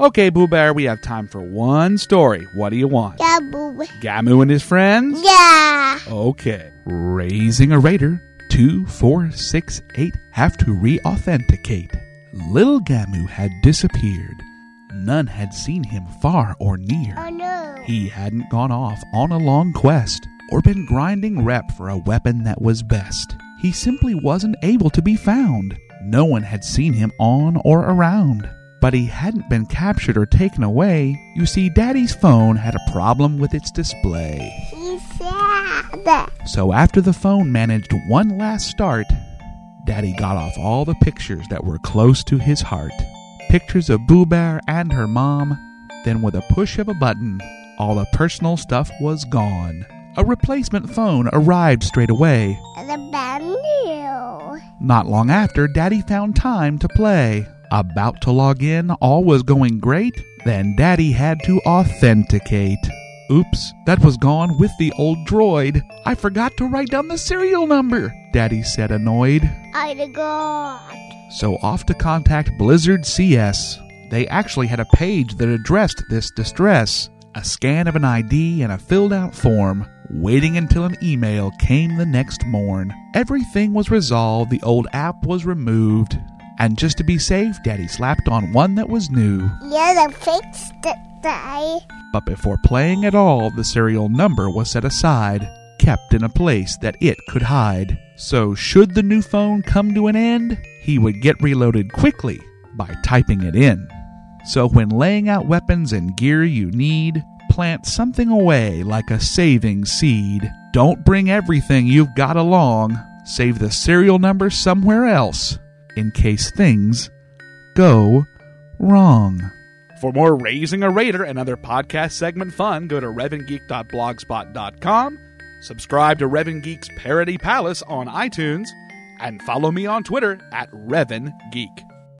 Okay, Boo Bear, we have time for one story. What do you want? Boo. Gamu and his friends? Yeah. Okay. Raising a raider, 2468 have to re authenticate. Little Gamu had disappeared. None had seen him far or near. Oh no. He hadn't gone off on a long quest or been grinding rep for a weapon that was best. He simply wasn't able to be found. No one had seen him on or around. But he hadn't been captured or taken away. You see, Daddy's phone had a problem with its display. He's sad. So after the phone managed one last start, Daddy got off all the pictures that were close to his heart. Pictures of Boo Bear and her mom. Then, with a push of a button, all the personal stuff was gone. A replacement phone arrived straight away. And a banjo. Not long after, Daddy found time to play. About to log in, all was going great. Then Daddy had to authenticate. Oops, that was gone with the old droid. I forgot to write down the serial number, Daddy said, annoyed. I God. So off to contact Blizzard CS. They actually had a page that addressed this distress a scan of an ID and a filled out form, waiting until an email came the next morn. Everything was resolved, the old app was removed, and just to be safe, Daddy slapped on one that was new. Yeah, the fixed Daddy. But before playing at all, the serial number was set aside, kept in a place that it could hide. So, should the new phone come to an end, he would get reloaded quickly by typing it in. So, when laying out weapons and gear you need, plant something away like a saving seed. Don't bring everything you've got along. Save the serial number somewhere else in case things go wrong. For more Raising a Raider and other podcast segment fun, go to RevanGeek.blogspot.com, subscribe to Revan Geek's Parody Palace on iTunes, and follow me on Twitter at RevanGeek.